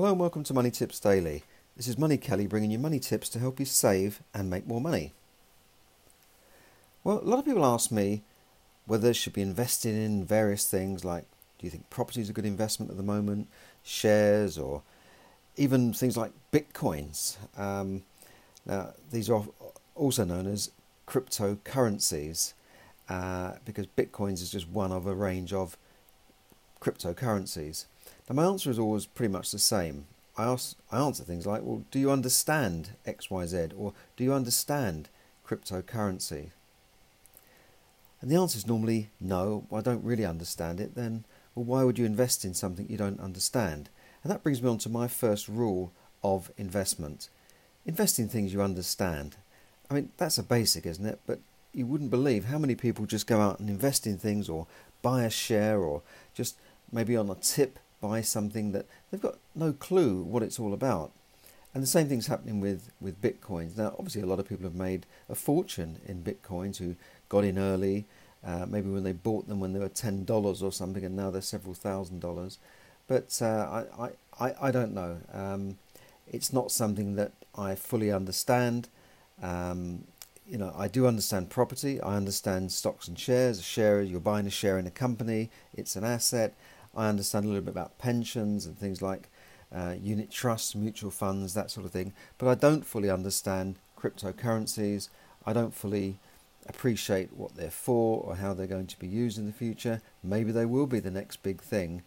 Hello and welcome to Money Tips Daily. This is Money Kelly bringing you money tips to help you save and make more money. Well, a lot of people ask me whether they should be investing in various things like do you think property is a good investment at the moment, shares, or even things like bitcoins. Um, now, these are also known as cryptocurrencies uh, because bitcoins is just one of a range of cryptocurrencies. Now, my answer is always pretty much the same. I, ask, I answer things like, well, do you understand XYZ? Or do you understand cryptocurrency? And the answer is normally no, I don't really understand it. Then, well, why would you invest in something you don't understand? And that brings me on to my first rule of investment invest in things you understand. I mean, that's a basic, isn't it? But you wouldn't believe how many people just go out and invest in things or buy a share or just maybe on a tip buy something that they've got no clue what it's all about. And the same thing's happening with, with bitcoins. Now, obviously, a lot of people have made a fortune in bitcoins who got in early, uh, maybe when they bought them when they were $10 or something, and now they're several thousand dollars. But uh, I, I, I don't know. Um, it's not something that I fully understand. Um, you know, I do understand property. I understand stocks and shares. A share, is you're buying a share in a company. It's an asset. I understand a little bit about pensions and things like uh, unit trusts, mutual funds, that sort of thing. But I don't fully understand cryptocurrencies. I don't fully appreciate what they're for or how they're going to be used in the future. Maybe they will be the next big thing,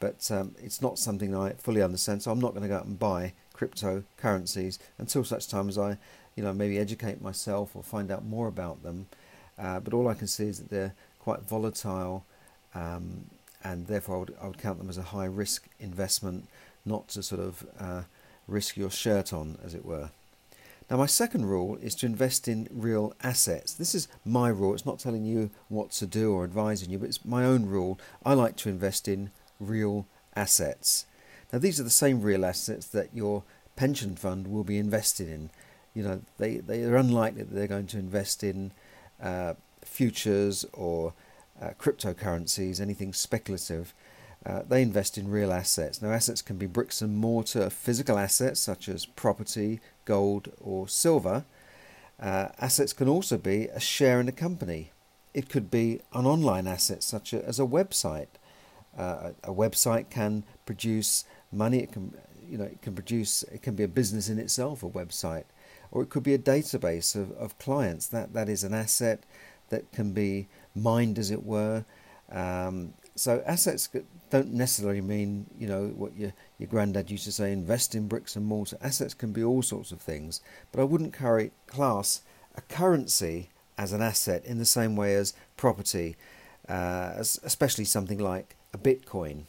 but um, it's not something I fully understand. So I'm not going to go out and buy cryptocurrencies until such time as I, you know, maybe educate myself or find out more about them. Uh, but all I can see is that they're quite volatile. Um, and therefore I would, I would count them as a high risk investment, not to sort of uh, risk your shirt on, as it were. Now, my second rule is to invest in real assets. This is my rule. It's not telling you what to do or advising you, but it's my own rule. I like to invest in real assets. Now, these are the same real assets that your pension fund will be invested in. You know, they, they are unlikely that they're going to invest in uh, futures or uh, cryptocurrencies, anything speculative, uh, they invest in real assets. Now, assets can be bricks and mortar physical assets such as property, gold, or silver. Uh, assets can also be a share in a company. It could be an online asset such as a website. Uh, a website can produce money. It can, you know, it can produce. It can be a business in itself. A website, or it could be a database of, of clients. That that is an asset that can be mined, as it were. Um, so assets don't necessarily mean you know what your your granddad used to say: invest in bricks and mortar. Assets can be all sorts of things, but I wouldn't carry class a currency as an asset in the same way as property, uh, especially something like a Bitcoin.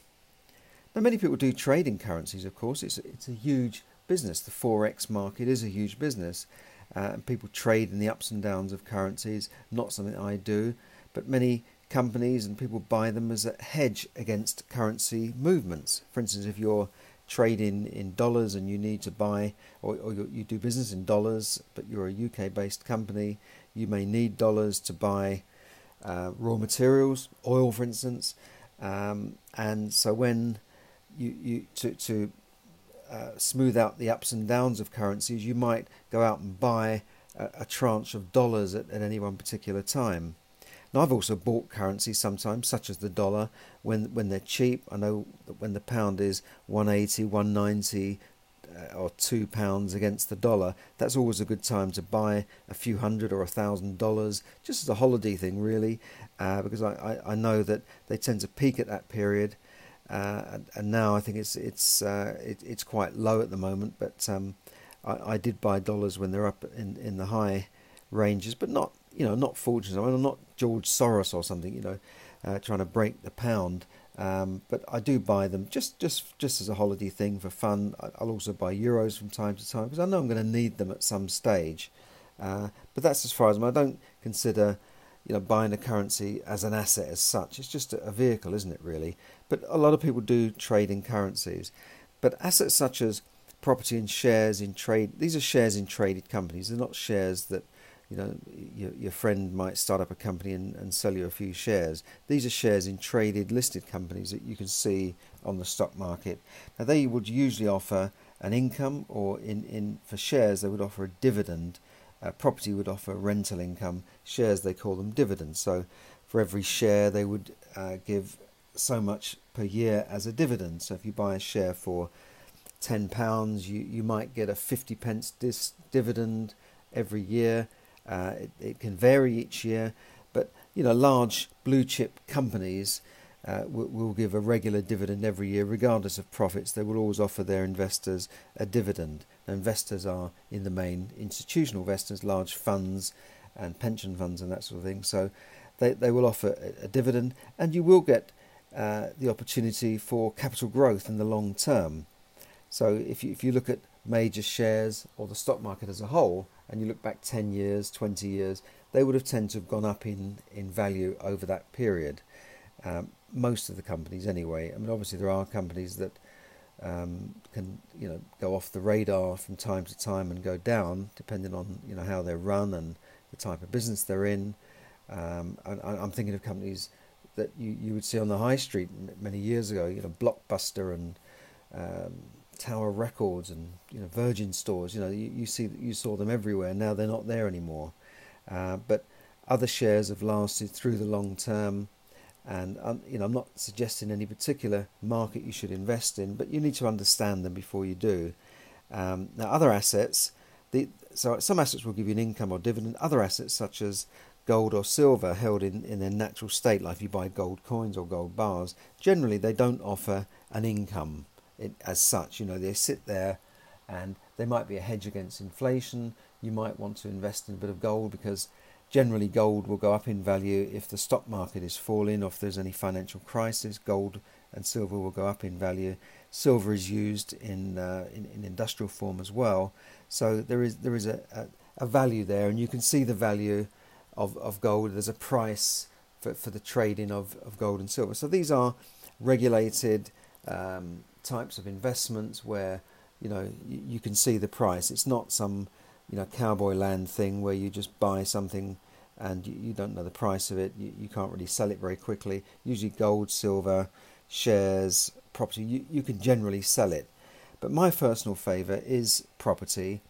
Now, many people do trade in currencies. Of course, it's it's a huge business. The forex market is a huge business, uh, and people trade in the ups and downs of currencies. Not something I do, but many companies and people buy them as a hedge against currency movements. For instance, if you're trading in dollars and you need to buy, or, or you do business in dollars, but you're a UK based company, you may need dollars to buy uh, raw materials, oil, for instance. Um, and so when you, you to, to uh, smooth out the ups and downs of currencies, you might go out and buy a, a tranche of dollars at, at, any one particular time. Now, I've also bought currencies sometimes, such as the dollar, when, when they're cheap. I know that when the pound is 180, 190, uh, or two pounds against the dollar, that's always a good time to buy a few hundred or a thousand dollars, just as a holiday thing, really, uh, because I, I, I know that they tend to peak at that period uh, and now I think it's it's uh, it, it's quite low at the moment. But um, I, I, did buy dollars when they're up in, in the high ranges, but not you know not fortunes. I mean, I'm not George Soros or something, you know, uh, trying to break the pound. Um, but I do buy them just just just as a holiday thing for fun. I'll also buy euros from time to time because I know I'm going to need them at some stage. Uh, but that's as far as I don't consider you know, buying a currency as an asset as such. It's just a vehicle, isn't it, really? But a lot of people do trade in currencies. But assets such as property and shares in trade, these are shares in traded companies. They're not shares that you know, your, your friend might start up a company and, and sell you a few shares. These are shares in traded listed companies that you can see on the stock market. Now they would usually offer an income, or in, in for shares they would offer a dividend. Uh, property would offer rental income. Shares they call them dividends. So for every share they would uh, give so much per year as a dividend. So if you buy a share for ten pounds, you, you might get a fifty pence dis- dividend every year. Uh, it, it, can vary each year, but you know large blue chip companies uh, will, give a regular dividend every year, regardless of profits. They will always offer their investors a dividend. Investors are in the main institutional investors, large funds and pension funds and that sort of thing. So they they will offer a, a dividend, and you will get uh, the opportunity for capital growth in the long term. So if you if you look at major shares or the stock market as a whole, and you look back 10 years, 20 years, they would have tended to have gone up in, in value over that period. Um, most of the companies, anyway. I mean, obviously, there are companies that um, can, you know, go off the radar from time to time and go down, depending on, you know, how they're run and the type of business they're in. Um, and I'm thinking of companies that you, you would see on the high street many years ago, you know, Blockbuster and um, Tower Records and you know Virgin stores. You know you, you see you saw them everywhere. Now they're not there anymore. Uh, but other shares have lasted through the long term, and um, you know I'm not suggesting any particular market you should invest in, but you need to understand them before you do. Um, now other assets, the so some assets will give you an income or dividend. Other assets such as gold or silver held in, in their natural state, like if you buy gold coins or gold bars, generally they don't offer an income as such. You know, they sit there and they might be a hedge against inflation. You might want to invest in a bit of gold because generally gold will go up in value if the stock market is falling or if there's any financial crisis. Gold and silver will go up in value. Silver is used in uh, in, in, industrial form as well, so there is there is a, a, a, value there, and you can see the value of, of gold. There's a price for, for the trading of, of gold and silver. So these are regulated um, types of investments where you know you, you, can see the price. It's not some you know cowboy land thing where you just buy something and you, you don't know the price of it. You, you can't really sell it very quickly. Usually gold, silver, shares, property. You you can generally sell it. But my personal favour is property.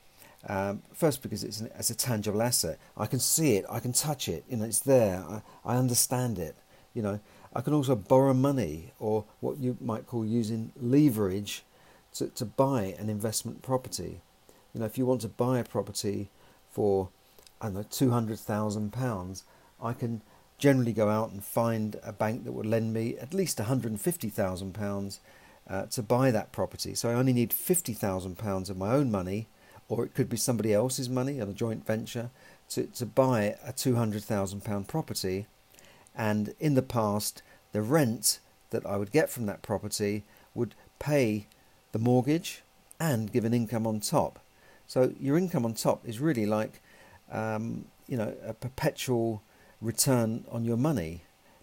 Um, first, because it's, an, it's a tangible asset. I can see it. I can touch it. You know, it's there. I, I understand it. You know, I can also borrow money or what you might call using leverage to, to buy an investment property. You know, if you want to buy a property for, I don't know, £200,000, I can generally go out and find a bank that would lend me at least £150,000 uh, to buy that property. So I only need £50,000 of my own money, or it could be somebody else's money on a joint venture, to, to buy a £200,000 property and in the past, the rent that I would get from that property would pay the mortgage and give an income on top. So your income on top is really like, um, you know, a perpetual return on your money,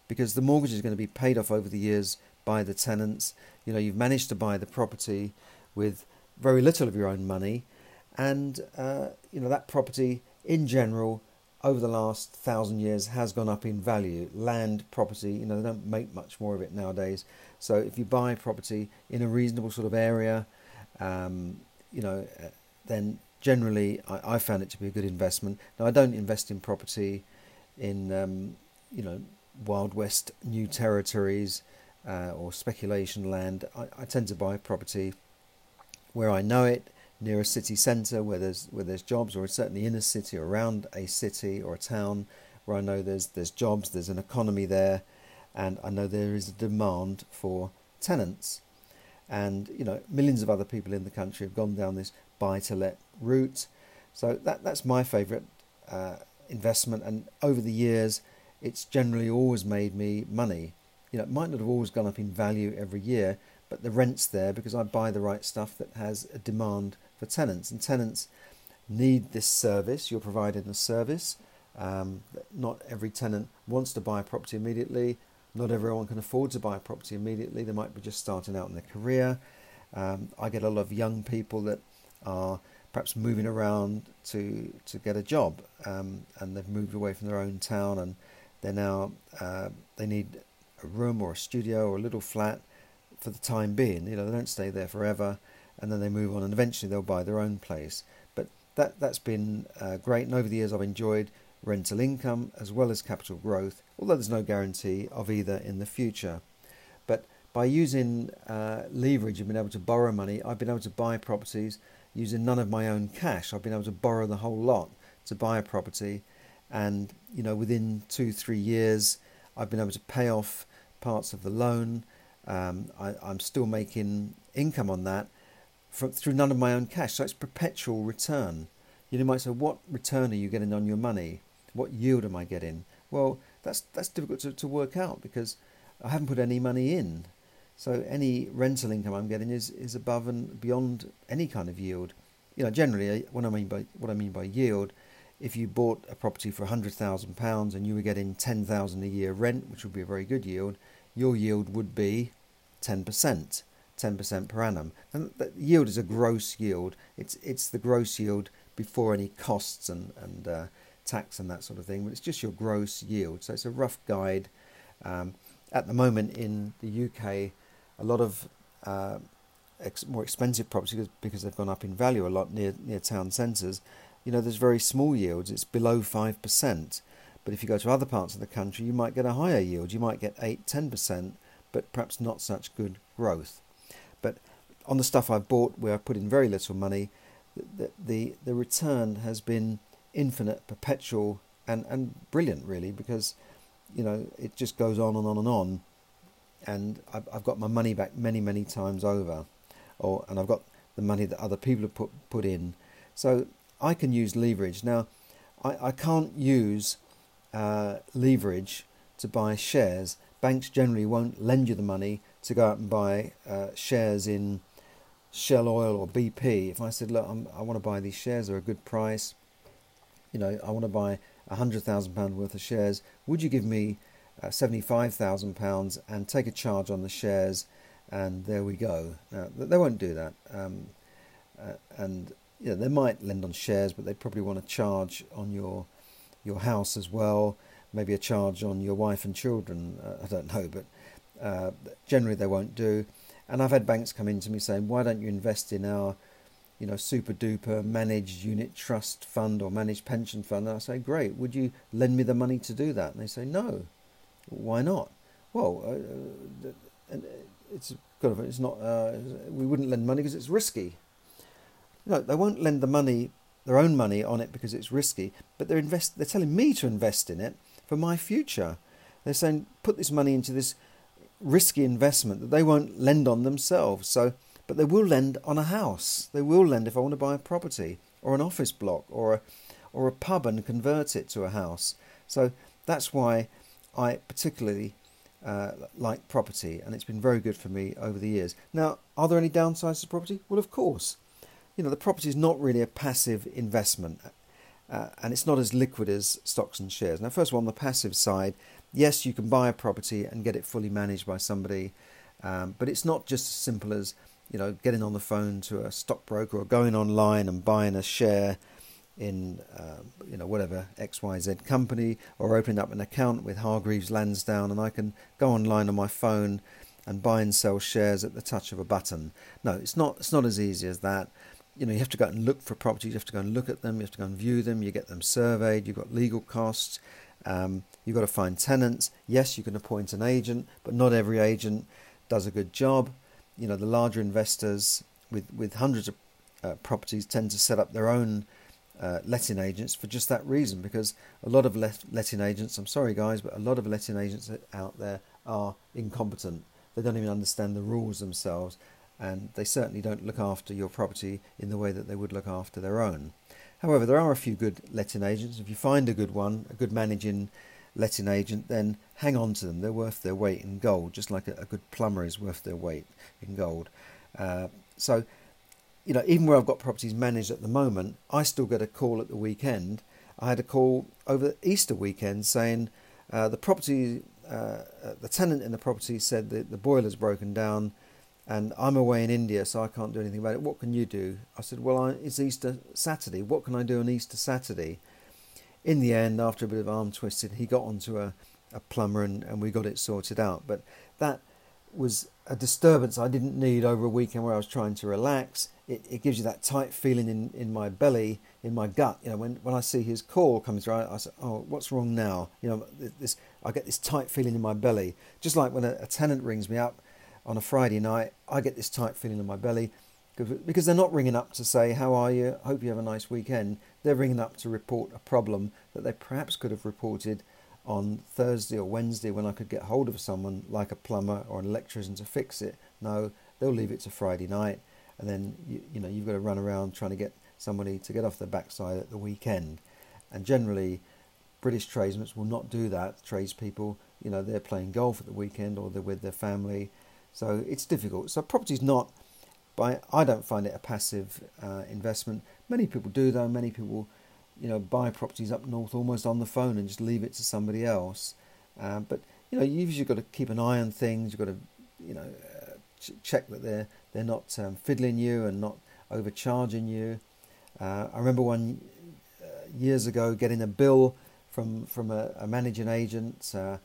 because the mortgage is going to be paid off over the years by the tenants. You know, you've managed to buy the property with very little of your own money, and uh, you know that property in general over the last thousand years has gone up in value. Land, property, you know, they don't make much more of it nowadays. So if you buy property in a reasonable sort of area, um, you know, uh, then generally I, I, found it to be a good investment. Now I don't invest in property in, um, you know, Wild West new territories uh, or speculation land. I, I tend to buy property where I know it near a city centre where there's where there's jobs, or certainly in a city or around a city or a town where I know there's there's jobs, there's an economy there, and I know there is a demand for tenants, and you know millions of other people in the country have gone down this buy to let route, so that that's my favourite uh, investment, and over the years, it's generally always made me money. You know, it might not have always gone up in value every year, but the rent's there because I buy the right stuff that has a demand for tenants. And tenants need this service. You're providing a service. Um, not every tenant wants to buy a property immediately. Not everyone can afford to buy a property immediately. They might be just starting out in their career. Um, I get a lot of young people that are perhaps moving around to to get a job, um, and they've moved away from their own town, and they're now uh, they need a room or a studio or a little flat for the time being. You know, they don't stay there forever, and then they move on, and eventually they'll buy their own place. But that that's been uh, great, and over the years I've enjoyed rental income as well as capital growth, although there's no guarantee of either in the future. But by using uh, leverage and being able to borrow money, I've been able to buy properties using none of my own cash. I've been able to borrow the whole lot to buy a property, and you know within two three years, I've been able to pay off parts of the loan. Um, I, am still making income on that through none of my own cash, so it's perpetual return. You might say, what return are you getting on your money? What yield am I getting? Well, that's that's difficult to, to work out because I haven't put any money in. So any rental income I'm getting is, is above and beyond any kind of yield. You know, generally, uh, what I mean by what I mean by yield, if you bought a property for hundred thousand pounds and you were getting ten thousand a year rent, which would be a very good yield, your yield would be ten percent, ten percent per annum. And the yield is a gross yield. It's it's the gross yield before any costs and and uh, tax and that sort of thing. But it's just your gross yield. So it's a rough guide. Um, at the moment in the UK, a lot of uh, ex- more expensive properties because they've gone up in value a lot near near town centres. You know, there's very small yields. It's below five percent. But if you go to other parts of the country, you might get a higher yield. You might get 8 10%, but perhaps not such good growth. On the stuff I've bought where I've put in very little money, the, the, the return has been infinite, perpetual, and, and brilliant, really, because you know it just goes on and on and on and I've, I've got my money back many many times over, or and I've got the money that other people have put put in, so I can use leverage now. I, I can't use uh, leverage to buy shares. Banks generally won't lend you the money to go out and buy uh, shares in Shell Oil or BP. If I said, look, I'm, i want to buy these shares, they're a good price. You know, I want to buy a hundred thousand pound worth of shares. Would you give me uh, £75,000 and take a charge on the shares, and there we go. Now, they won't do that. Um, uh, and you know, they might lend on shares, but they probably want to charge on your your house as well, maybe a charge on your wife and children. Uh, I don't know, but uh, generally they won't do. And I've had banks come in to me saying, "Why don't you invest in our, you know, super duper managed unit trust fund or managed pension fund?" And I say, "Great. Would you lend me the money to do that?" And they say, "No." Why not? Well, uh, uh it's kind of it's not. Uh, we wouldn't lend money because it's risky. No, they won't lend the money, their own money, on it because it's risky. But they're invest. They're telling me to invest in it for my future. They're saying put this money into this risky investment that they won't lend on themselves. So, but they will lend on a house. They will lend if I want to buy a property or an office block or a or a pub and convert it to a house. So that's why I particularly uh, like property, and it's been very good for me over the years. Now, are there any downsides to property? Well, of course. You know, the property is not really a passive investment, uh, and it's not as liquid as stocks and shares. Now, first of all, on the passive side, yes, you can buy a property and get it fully managed by somebody, um, but it's not just as simple as you know getting on the phone to a stockbroker or going online and buying a share in uh, you know whatever XYZ company or opening up an account with Hargreaves Lansdown and I can go online on my phone and buy and sell shares at the touch of a button. No, it's not it's not as easy as that. You know, you have to go out and look for properties, you have to go and look at them, you have to go and view them, you get them surveyed, you've got legal costs, um, you've got to find tenants. Yes, you can appoint an agent, but not every agent does a good job. You know, the larger investors with, with hundreds of uh, properties tend to set up their own uh, letting agents for just that reason because a lot of let- letting agents, I'm sorry guys, but a lot of letting agents out there are incompetent. They don't even understand the rules themselves and they certainly don't look after your property in the way that they would look after their own. However, there are a few good letting agents. If you find a good one, a good managing letting agent, then hang on to them. They're worth their weight in gold, just like a, a good plumber is worth their weight in gold. Uh, so you know, even where I've got properties managed at the moment, I still get a call at the weekend. I had a call over Easter weekend saying uh, the property, uh, the tenant in the property said that the boiler's broken down and I'm away in India, so I can't do anything about it. What can you do? I said, Well, I, it's Easter Saturday. What can I do on Easter Saturday? In the end, after a bit of arm twisting, he got onto a, a plumber and, and we got it sorted out. But that was a disturbance I didn't need over a weekend where I was trying to relax. It, it gives you that tight feeling in, in my belly, in my gut. You know, when, when I see his call coming through, I, I say, "Oh, what's wrong now?" You know, this I get this tight feeling in my belly, just like when a, a tenant rings me up on a Friday night, I get this tight feeling in my belly because they're not ringing up to say, How are you? Hope you have a nice weekend. They're ringing up to report a problem that they perhaps could have reported on Thursday or Wednesday when I could get hold of someone like a plumber or an electrician to fix it. No, they'll leave it to Friday night and then you, you know you've got to run around trying to get somebody to get off their backside at the weekend. And generally, British tradesmen will not do that. Tradespeople, you know, they're playing golf at the weekend or they're with their family so it's difficult. So property's not, by I don't find it a passive uh, investment. Many people do though. Many people, you know, buy properties up north almost on the phone and just leave it to somebody else. Uh, but you know, you've got to keep an eye on things. You've got to, you know, uh, ch- check that they're they're not um, fiddling you and not overcharging you. Uh, I remember one uh, years ago getting a bill from from a, a managing agent. Uh,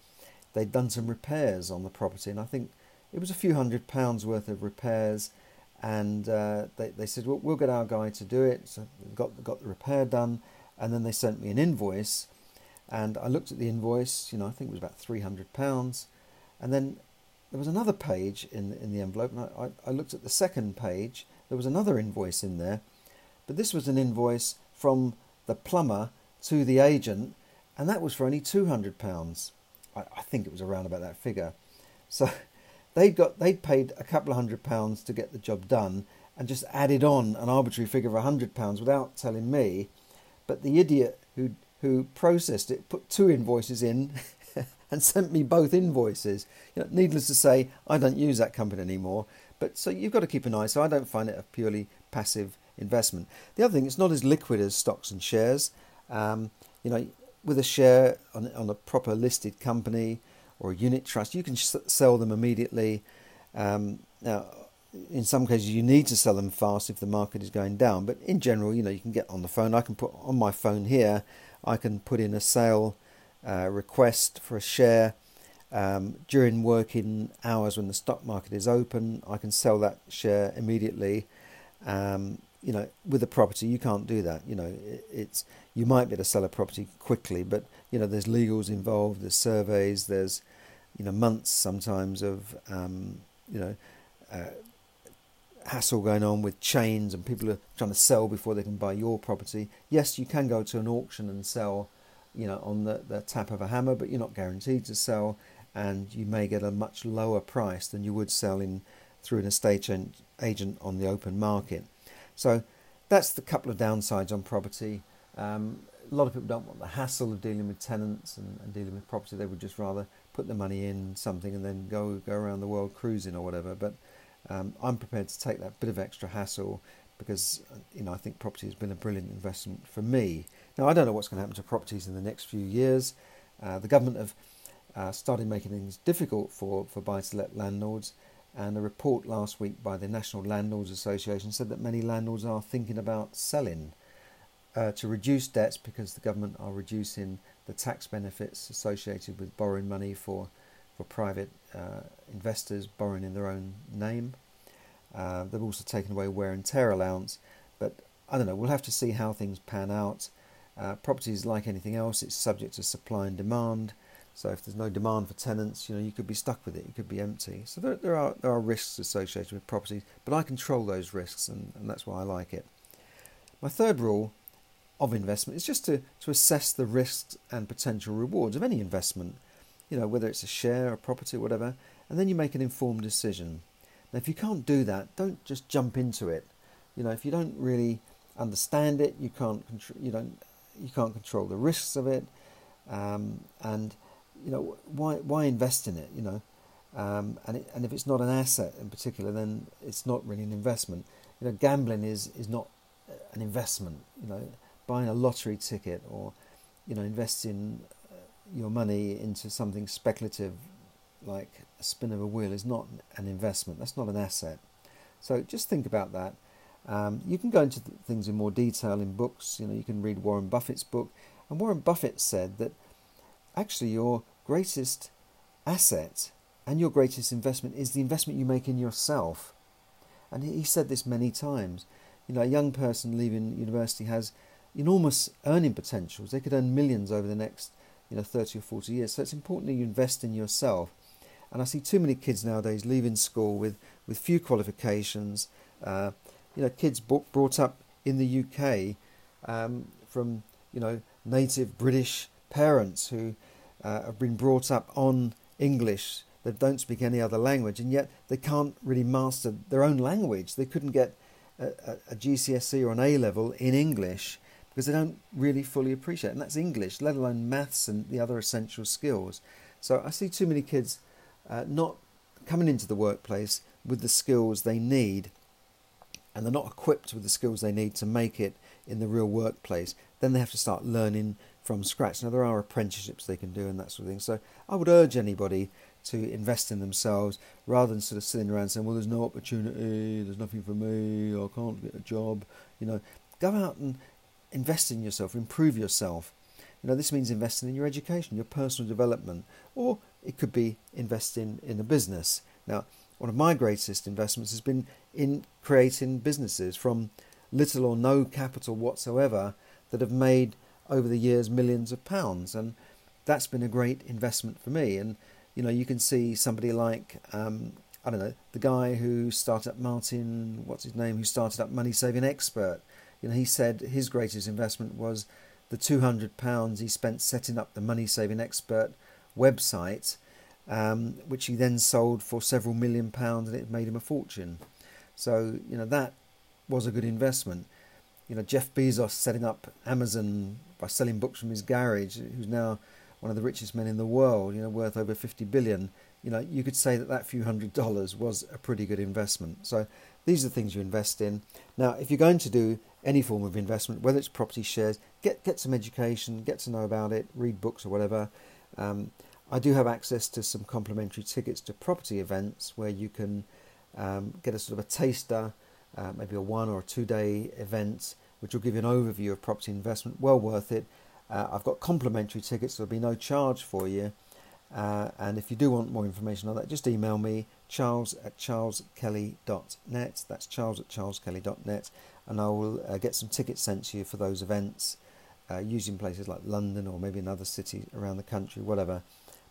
they'd done some repairs on the property, and I think it was a few hundred pounds worth of repairs, and uh, they they said, well, we'll get our guy to do it. So got got the repair done, and then they sent me an invoice, and I looked at the invoice. You know, I think it was about three hundred pounds, and then there was another page in in the envelope, and I, I looked at the second page. There was another invoice in there, but this was an invoice from the plumber to the agent, and that was for only two hundred pounds. I, I think it was around about that figure. So they'd got they'd paid a couple of hundred pounds to get the job done and just added on an arbitrary figure of a hundred pounds without telling me. But the idiot who who processed it put two invoices in and sent me both invoices. You know, needless to say, I don't use that company anymore. But so you've got to keep an eye. So I don't find it a purely passive investment. The other thing, it's not as liquid as stocks and shares. Um, you know, with a share on, on a proper listed company, or a unit trust, you can sell them immediately. Um, now, in some cases, you need to sell them fast if the market is going down. But in general, you know, you can get on the phone. I can put on my phone here. I can put in a sale uh, request for a share um, during working hours when the stock market is open. I can sell that share immediately. Um, you know, with a property, you can't do that. You know, it, it's you might be able to sell a property quickly, but you know, there's legals involved, there's surveys, there's you know months sometimes of um, you know uh, hassle going on with chains and people are trying to sell before they can buy your property. Yes, you can go to an auction and sell, you know, on the, the tap of a hammer, but you're not guaranteed to sell, and you may get a much lower price than you would sell in through an estate agent on the open market. So that's the couple of downsides on property. Um, a lot of people don't want the hassle of dealing with tenants and, and dealing with property. They would just rather put the money in something and then go go around the world cruising or whatever. But um, I'm prepared to take that bit of extra hassle because you know I think property has been a brilliant investment for me. Now I don't know what's going to happen to properties in the next few years. Uh, the government have uh, started making things difficult for, for buy-to-let landlords, and a report last week by the National Landlords Association said that many landlords are thinking about selling uh, to reduce debts because the government are reducing the tax benefits associated with borrowing money for for private uh, investors borrowing in their own name. Uh, they've also taken away wear and tear allowance, but I don't know. We'll have to see how things pan out. Uh, properties, like anything else, it's subject to supply and demand. So if there's no demand for tenants, you know you could be stuck with it. It could be empty. So there, there are there are risks associated with properties, but I control those risks, and, and that's why I like it. My third rule of investment is just to, to assess the risks and potential rewards of any investment, you know, whether it's a share, a property, whatever, and then you make an informed decision. Now, if you can't do that, don't just jump into it. You know, if you don't really understand it, you can't control, you don't, you can't control the risks of it, um, and you know, why why invest in it? You know, um, and it, and if it's not an asset in particular, then it's not really an investment. You know, gambling is is not an investment. You know, buying a lottery ticket or you know investing uh, your money into something speculative like a spin of a wheel is not an investment. That's not an asset. So just think about that. Um, you can go into things in more detail in books. You know, you can read Warren Buffett's book, and Warren Buffett said that actually your greatest asset and your greatest investment is the investment you make in yourself. And he said this many times. You know, a young person leaving university has enormous earning potentials. They could earn millions over the next, you know, 30 or 40 years. So it's important that you invest in yourself. And I see too many kids nowadays leaving school with, with few qualifications. Uh, you know, kids brought up in the UK um, from, you know, native British parents who uh, have been brought up on English that don't speak any other language, and yet they can't really master their own language. They couldn't get a, a GCSE or an A level in English because they don't really fully appreciate. And that's English, let alone maths and the other essential skills. So I see too many kids uh, not coming into the workplace with the skills they need, and they're not equipped with the skills they need to make it in the real workplace. Then they have to start learning from scratch. Now, there are apprenticeships they can do and that sort of thing. So I would urge anybody to invest in themselves rather than sort of sitting around saying, well, there's no opportunity, there's nothing for me, I can't get a job. You know, go out and invest in yourself, improve yourself. You know, this means investing in your education, your personal development, or it could be investing in a business. Now, one of my greatest investments has been in creating businesses from little or no capital whatsoever that have made over the years millions of pounds, and that's been a great investment for me. And you know, you can see somebody like um, I don't know the guy who started up Martin, what's his name, who started up Money Saving Expert. You know, he said his greatest investment was the two hundred pounds he spent setting up the Money Saving Expert website, um, which he then sold for several million pounds, and it made him a fortune. So you know that was a good investment. You know, Jeff Bezos setting up Amazon by selling books from his garage, who's now one of the richest men in the world, you know, worth over 50 billion, you know, you could say that that few hundred dollars was a pretty good investment. So these are the things you invest in. Now, if you're going to do any form of investment, whether it's property shares, get get some education, get to know about it, read books or whatever. Um, I do have access to some complimentary tickets to property events where you can um, get a sort of a taster, uh, maybe a one or a two day event, which will give you an overview of property investment. Well worth it. Uh, I've got complimentary tickets, there'll be no charge for you. Uh, and if you do want more information on that, just email me, charles at charleskelly.net. That's charles at charleskelly.net. And I will uh, get some tickets sent to you for those events, uh, using places like London or maybe another city around the country, whatever.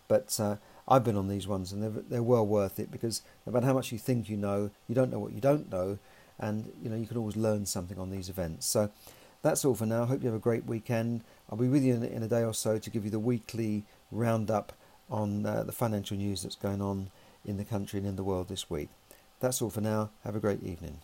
But uh, I've been on these ones and they're, they're well worth it because no matter how much you think you know, you don't know what you don't know. And you know you can always learn something on these events. So that's all for now. Hope you have a great weekend. I'll be with you in, in a day or so to give you the weekly roundup on uh, the financial news that's going on in the country and in the world this week. That's all for now. Have a great evening.